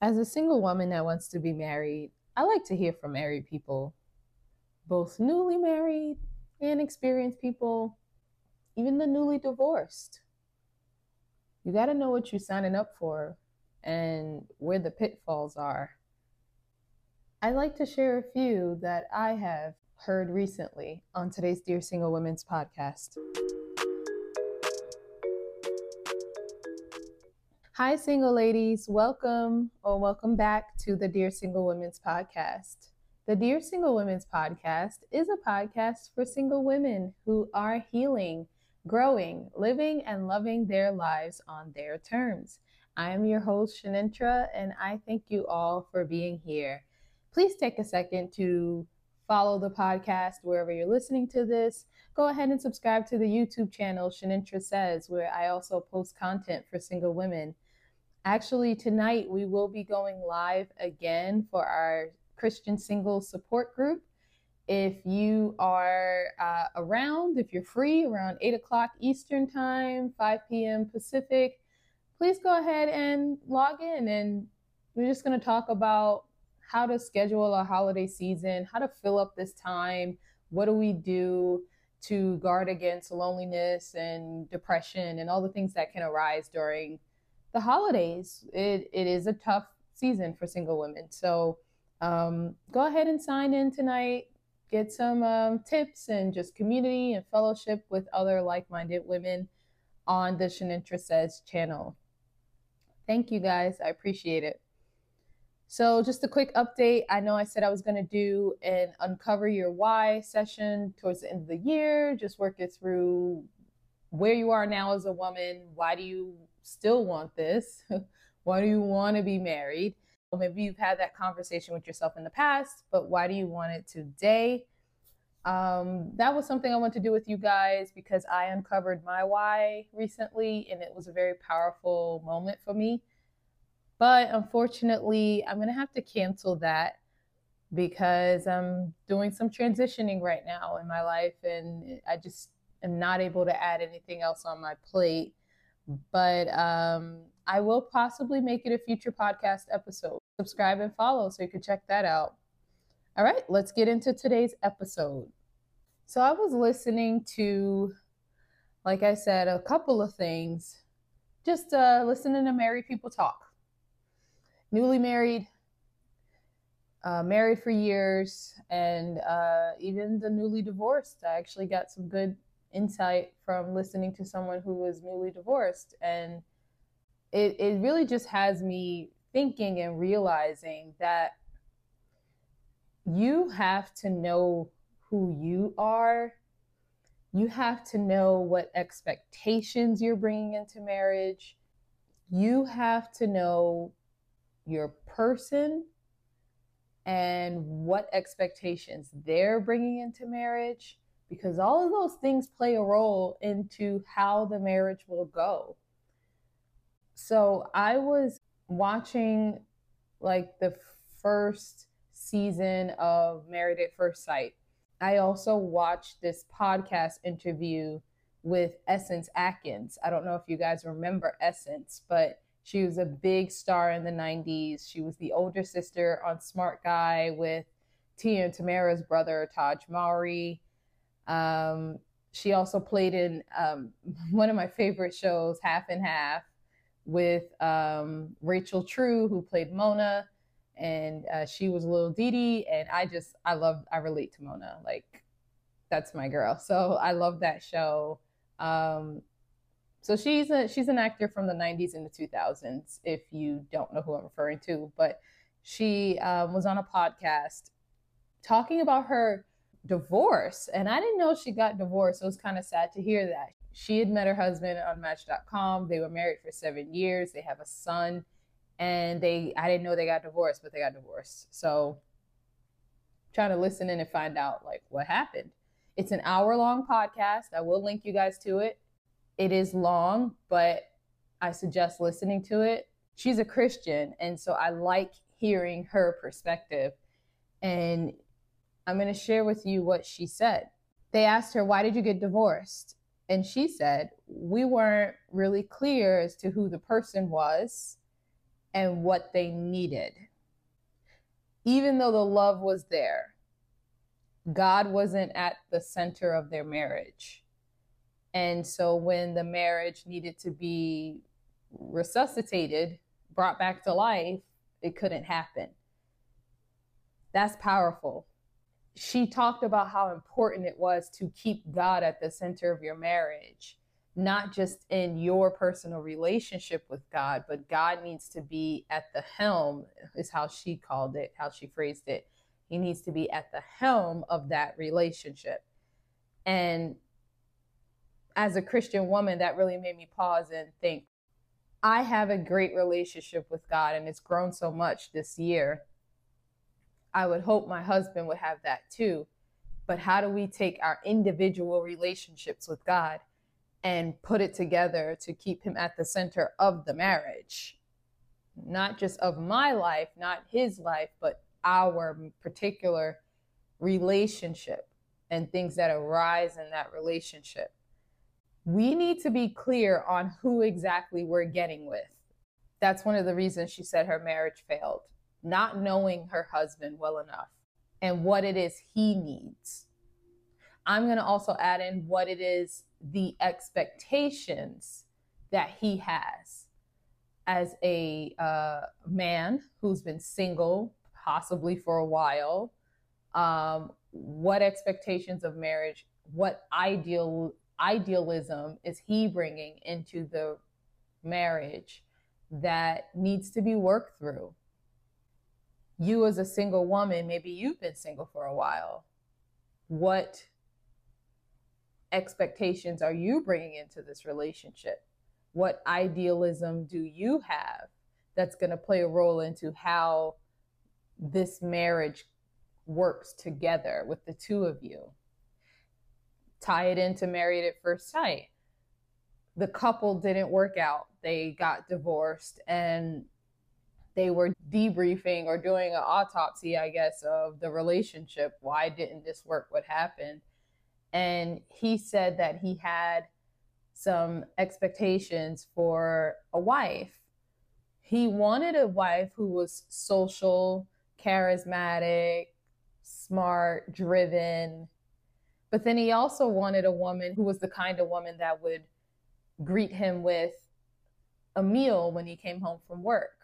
As a single woman that wants to be married, I like to hear from married people, both newly married and experienced people, even the newly divorced. You got to know what you're signing up for and where the pitfalls are. I'd like to share a few that I have heard recently on today's Dear Single Women's podcast. Hi, single ladies. Welcome or welcome back to the Dear Single Women's podcast. The Dear Single Women's podcast is a podcast for single women who are healing, growing, living, and loving their lives on their terms. I am your host, Shanentra, and I thank you all for being here. Please take a second to follow the podcast wherever you're listening to this. Go ahead and subscribe to the YouTube channel, Shanentra Says, where I also post content for single women. Actually, tonight we will be going live again for our Christian Singles Support Group. If you are uh, around, if you're free around 8 o'clock Eastern Time, 5 p.m. Pacific, please go ahead and log in. And we're just going to talk about how to schedule a holiday season, how to fill up this time, what do we do to guard against loneliness and depression and all the things that can arise during the holidays. It, it is a tough season for single women. So um, go ahead and sign in tonight. Get some um, tips and just community and fellowship with other like minded women on the Shanentra Says channel. Thank you guys. I appreciate it. So, just a quick update. I know I said I was going to do an Uncover Your Why session towards the end of the year, just work it through where you are now as a woman. Why do you still want this? why do you want to be married? Well, maybe you've had that conversation with yourself in the past, but why do you want it today? Um, that was something I want to do with you guys because I uncovered my why recently, and it was a very powerful moment for me. But unfortunately, I'm going to have to cancel that because I'm doing some transitioning right now in my life, and I just am not able to add anything else on my plate but um, I will possibly make it a future podcast episode. Subscribe and follow so you can check that out. All right, let's get into today's episode. So I was listening to, like I said, a couple of things, just uh, listening to married people talk. Newly married, uh, married for years, and uh, even the newly divorced. I actually got some good insight from listening to someone who was newly divorced. And it, it really just has me thinking and realizing that you have to know who you are. You have to know what expectations you're bringing into marriage. You have to know your person and what expectations they're bringing into marriage because all of those things play a role into how the marriage will go. So I was watching like the first season of Married at First Sight. I also watched this podcast interview with Essence Atkins. I don't know if you guys remember Essence, but she was a big star in the 90s. She was the older sister on Smart Guy with Tia and Tamera's brother, Taj Mowry. Um, she also played in um, one of my favorite shows, Half and Half, with um, Rachel True, who played Mona, and uh, she was a little Dee. And I just, I love, I relate to Mona. Like, that's my girl. So I love that show. Um, so she's a she's an actor from the 90s and the 2000s. If you don't know who I'm referring to, but she um, was on a podcast talking about her divorce. And I didn't know she got divorced. So it was kind of sad to hear that. She had met her husband on Match.com. They were married for seven years. They have a son. And they, I didn't know they got divorced, but they got divorced. So trying to listen in and find out like what happened. It's an hour long podcast. I will link you guys to it. It is long, but I suggest listening to it. She's a Christian, and so I like hearing her perspective. And I'm going to share with you what she said. They asked her, Why did you get divorced? And she said, We weren't really clear as to who the person was. and what they needed. Even though the love was there, God wasn't at the center of their marriage. And so when the marriage needed to be resuscitated, brought back to life, it couldn't happen. That's powerful. She talked about how important it was to keep God at the center of your marriage not just in your personal relationship with God, but God needs to be at the helm, is how she called it, how she phrased it. He needs to be at the helm of that relationship. And as a Christian woman, that really made me pause and think I have a great relationship with God, and it's grown so much this year. I would hope my husband would have that too. But how do we take our individual relationships with God and put it together to keep him at the center of the marriage. Not just of my life, not his life, but our particular relationship and things that arise in that relationship. We need to be clear on who exactly we're getting with. That's one of the reasons she said her marriage failed, not knowing her husband well enough and what it is he needs. I'm going to also add in what it is the expectations that he has as a uh, man who's been single possibly for a while um, what expectations of marriage what ideal idealism is he bringing into the marriage that needs to be worked through you as a single woman maybe you've been single for a while what expectations are you bringing into this relationship? What idealism do you have that's going to play a role into how this marriage works together with the two of you? Tie it into married at first sight. The couple didn't work out. They got divorced and they were debriefing or doing an autopsy, I guess, of the relationship. Why didn't this work? What happened? and he said that he had some expectations for a wife. He wanted a wife who was social, charismatic, smart, driven. But then he also wanted a woman who was the kind of woman that would greet him with a meal when he came home from work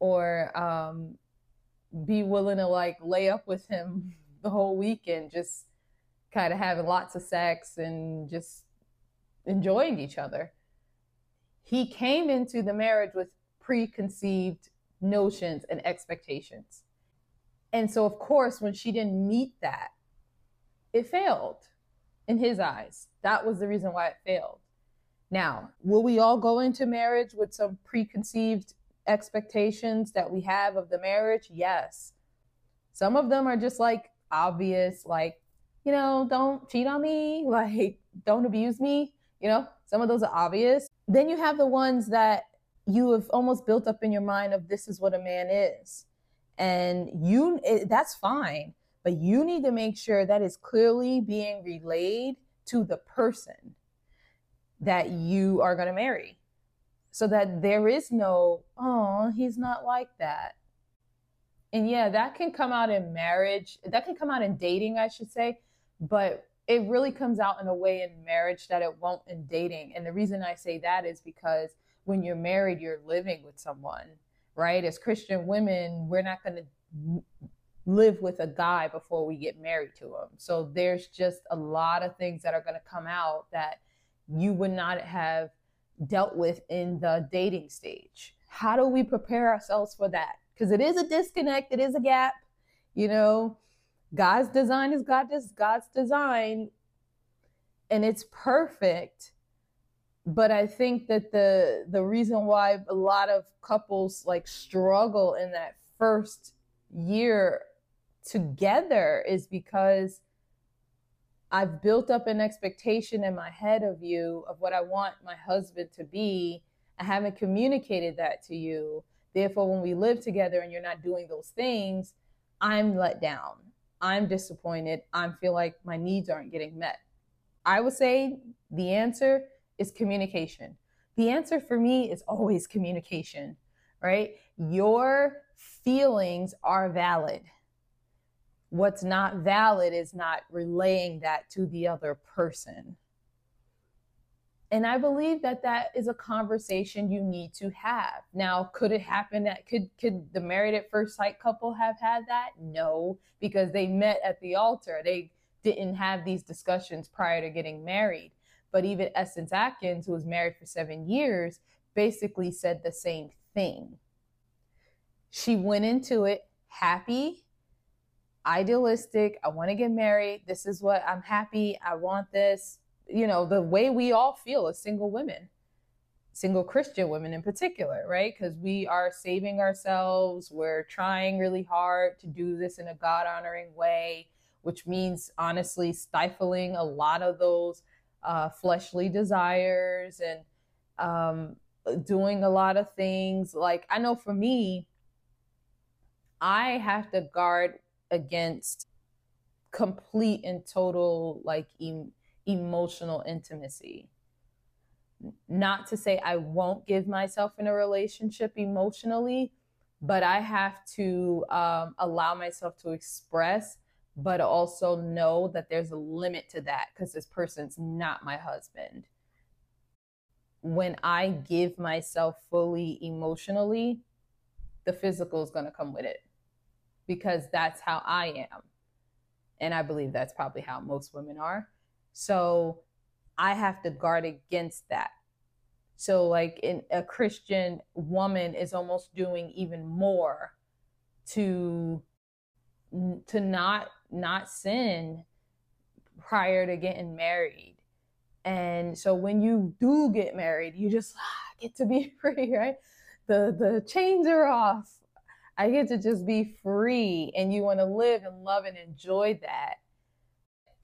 or um, be willing to like lay up with him the whole weekend just kind of having lots of sex and just enjoying each other. He came into the marriage with preconceived notions and expectations. And so, of course, when she didn't meet that, it failed in his eyes. That was the reason why it failed. Now, will we all go into marriage with some preconceived expectations that we have of the marriage? Yes. Some of them are just like obvious, like you know, don't cheat on me, like, don't abuse me. You know, some of those are obvious. Then you have the ones that you have almost built up in your mind of this is what a man is. And you, it, that's fine, but you need to make sure that is clearly being relayed to the person that you are going to marry so that there is no, oh, he's not like that. And yeah, that can come out in marriage. That can come out in dating, I should say but it really comes out in a way in marriage that it won't in dating. And the reason I say that is because when you're married, you're living with someone, right? As Christian women, we're not going to live with a guy before we get married to him. So there's just a lot of things that are going to come out that you would not have dealt with in the dating stage. How do we prepare ourselves for that? Because it is a disconnect, it is a gap, you know God's design is God is God's design and it's perfect. But I think that the the reason why a lot of couples like struggle in that first year together is because I've built up an expectation in my head of you of what I want my husband to be. I haven't communicated that to you. Therefore, when we live together and you're not doing those things, I'm let down. I'm disappointed. I feel like my needs aren't getting met. I would say the answer is communication. The answer for me is always communication. right? Your feelings are valid. What's not valid is not relaying that to the other person. And I believe that that is a conversation you need to have. Now, could it happen that could could the married at first sight couple have had that? No, because they met at the altar. They didn't have these discussions prior to getting married. But even Essence Atkins, who was married for seven years, basically said the same thing. She went into it happy, idealistic. I want to get married. This is what I'm happy. I want this you know, the way we all feel as single women, single Christian women in particular, right? Because we are saving ourselves. We're trying really hard to do this in a God honoring way, which means honestly stifling a lot of those uh, fleshly desires and um, doing a lot of things. Like, I know for me, I have to guard against complete and total like em- emotional intimacy. Not to say I won't give myself in a relationship emotionally, but I have to um, allow myself to express, but also know that there's a limit to that because this person's not my husband. When I give myself fully emotionally, the physical is going to come with it because that's how I am. And I believe that's probably how most women are. So I have to guard against that. So, like, in a Christian woman is almost doing even more to to not not sin prior to getting married. And so when you do get married, you just ah, get to be free, right? The the chains are off. I get to just be free and you want to live and love and enjoy that.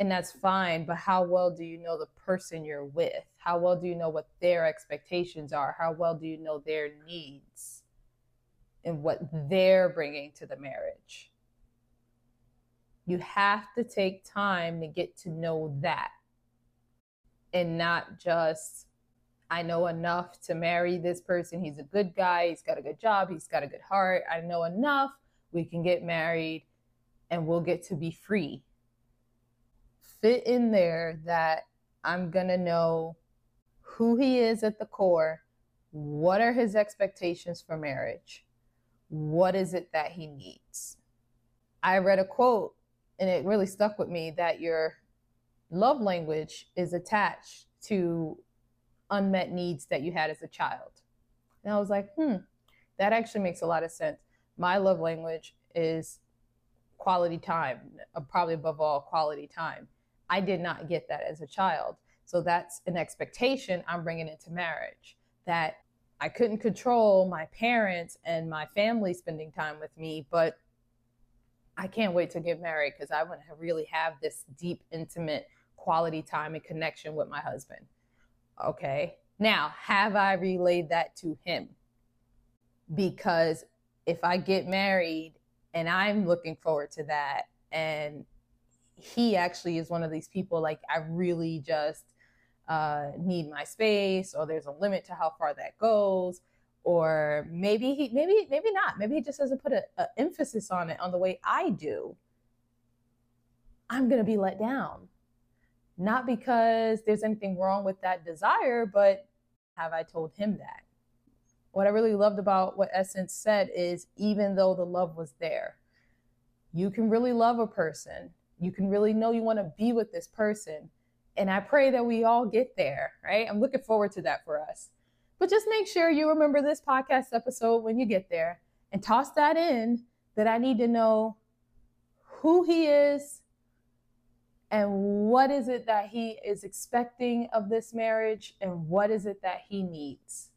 And that's fine but how well do you know the person you're with? How well do you know what their expectations are? How well do you know their needs? And what they're bringing to the marriage? You have to take time to get to know that and not just I know enough to marry this person. He's a good guy. He's got a good job. He's got a good heart. I know enough. We can get married and we'll get to be free fit in there that I'm going to know who he is at the core, what are his expectations for marriage, what is it that he needs. I read a quote and it really stuck with me that your love language is attached to unmet needs that you had as a child. And I was like, hmm, that actually makes a lot of sense. My love language is quality time, uh, probably above all, quality time. I did not get that as a child. So that's an expectation I'm bringing into marriage that I couldn't control my parents and my family spending time with me, but I can't wait to get married because I want to really have this deep, intimate quality time and connection with my husband. Okay. Now, have I relayed that to him? Because if I get married and I'm looking forward to that and he actually is one of these people like I really just uh, need my space, or there's a limit to how far that goes, or maybe he maybe maybe not. Maybe he just doesn't put an emphasis on it on the way I do. I'm gonna be let down, not because there's anything wrong with that desire, but have I told him that? What I really loved about what Essence said is even though the love was there, you can really love a person you can really know you want to be with this person. And I pray that we all get there, right? I'm looking forward to that for us. But just make sure you remember this podcast episode when you get there and toss that in that I need to know who he is and what is it that he is expecting of this marriage and what is it that he needs.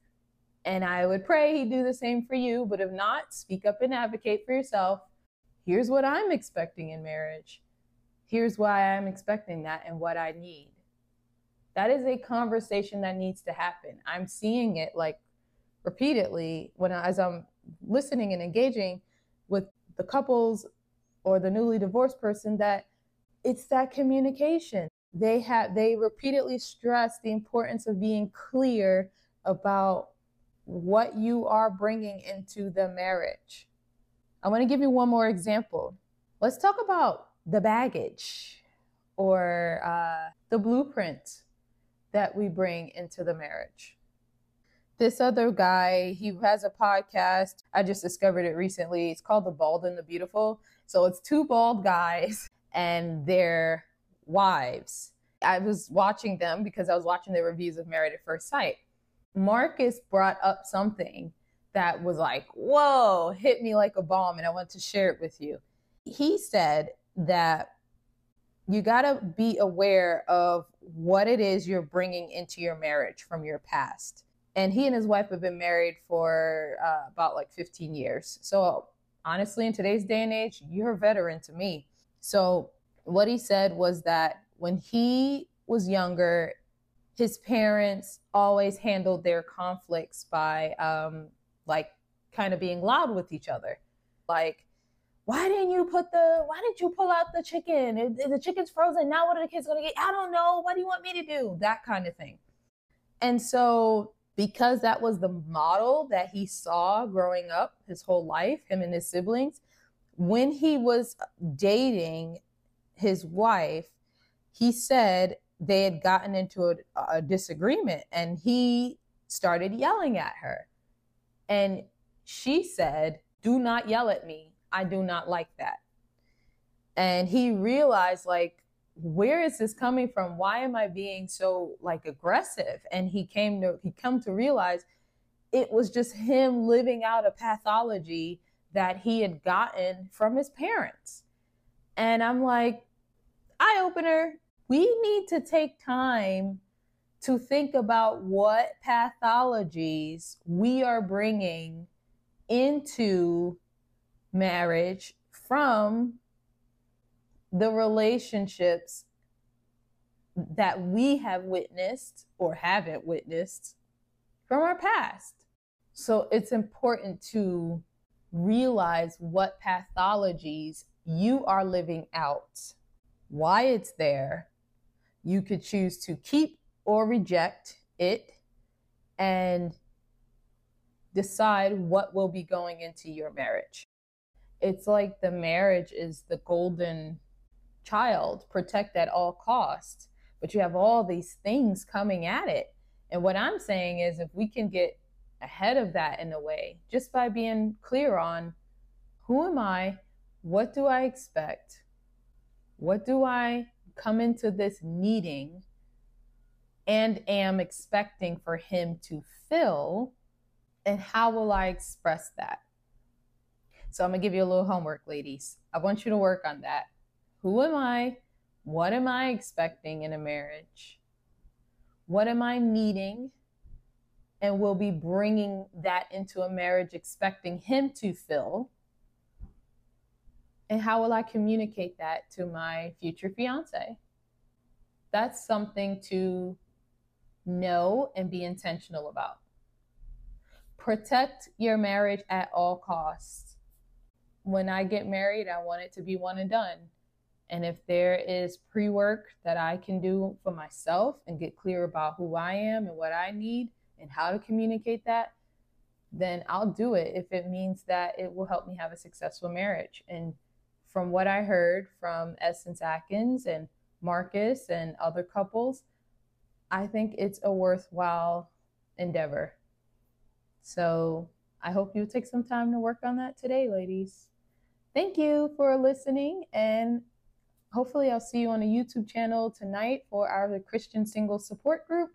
And I would pray he'd do the same for you, but if not, speak up and advocate for yourself. Here's what I'm expecting in marriage here's why I'm expecting that and what I need. That is a conversation that needs to happen. I'm seeing it like repeatedly when as I'm listening and engaging with the couples or the newly divorced person that it's that communication. They have they repeatedly stress the importance of being clear about what you are bringing into the marriage. I want to give you one more example. Let's talk about the baggage or uh, the blueprint that we bring into the marriage. This other guy, he has a podcast. I just discovered it recently. It's called The Bald and the Beautiful. So it's two bald guys and their wives. I was watching them because I was watching the reviews of Married at First Sight. Marcus brought up something that was like, whoa, hit me like a bomb, and I want to share it with you. He said that you got to be aware of what it is you're bringing into your marriage from your past. And he and his wife have been married for uh, about like 15 years. So, honestly, in today's day and age, you're a veteran to me. So, what he said was that when he was younger, his parents always handled their conflicts by um, like kind of being loud with each other. Like, why didn't you put the, why didn't you pull out the chicken? The chicken's frozen. Now what are the kids going to get? I don't know. What do you want me to do? That kind of thing. And so, because that was the model that he saw growing up his whole life, him and his siblings, when he was dating his wife, he said they had gotten into a, a disagreement and he started yelling at her. And she said, Do not yell at me. I do not like that. And he realized, like, where is this coming from? Why am I being so like aggressive? And he came to he come to realize it was just him living out a pathology that he had gotten from his parents. And I'm like, eye opener we need to take time to think about what pathologies we are bringing into marriage from the relationships that we have witnessed or haven't witnessed from our past. So it's important to realize what pathologies you are living out, why it's there, you could choose to keep or reject it and decide what will be going into your marriage. It's like the marriage is the golden child, protect at all costs, but you have all these things coming at it. And what I'm saying is if we can get ahead of that in a way, just by being clear on who am I? What do I expect? What do I come into this meeting and am expecting for him to fill, and how will I express that? So I'm gonna give you a little homework, ladies. I want you to work on that. Who am I? What am I expecting in a marriage? What am I needing? And will be bringing that into a marriage, expecting him to fill and how will I communicate that to my future fiance? That's something to know and be intentional about. Protect your marriage at all costs. When I get married, I want it to be one and done. And if there is pre work that I can do for myself and get clear about who I am and what I need and how to communicate that, then I'll do it if it means that it will help me have a successful marriage. And from what I heard from Essence Atkins and Marcus and other couples, I think it's a worthwhile endeavor. So I hope you take some time to work on that today, ladies. Thank you for listening, and hopefully, I'll see you on the YouTube channel tonight for our Christian Single Support Group,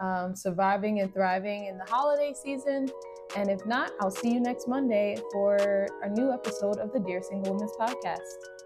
um, Surviving and Thriving in the Holiday Season. And if not, I'll see you next Monday for a new episode of the Dear Single Women's Podcast.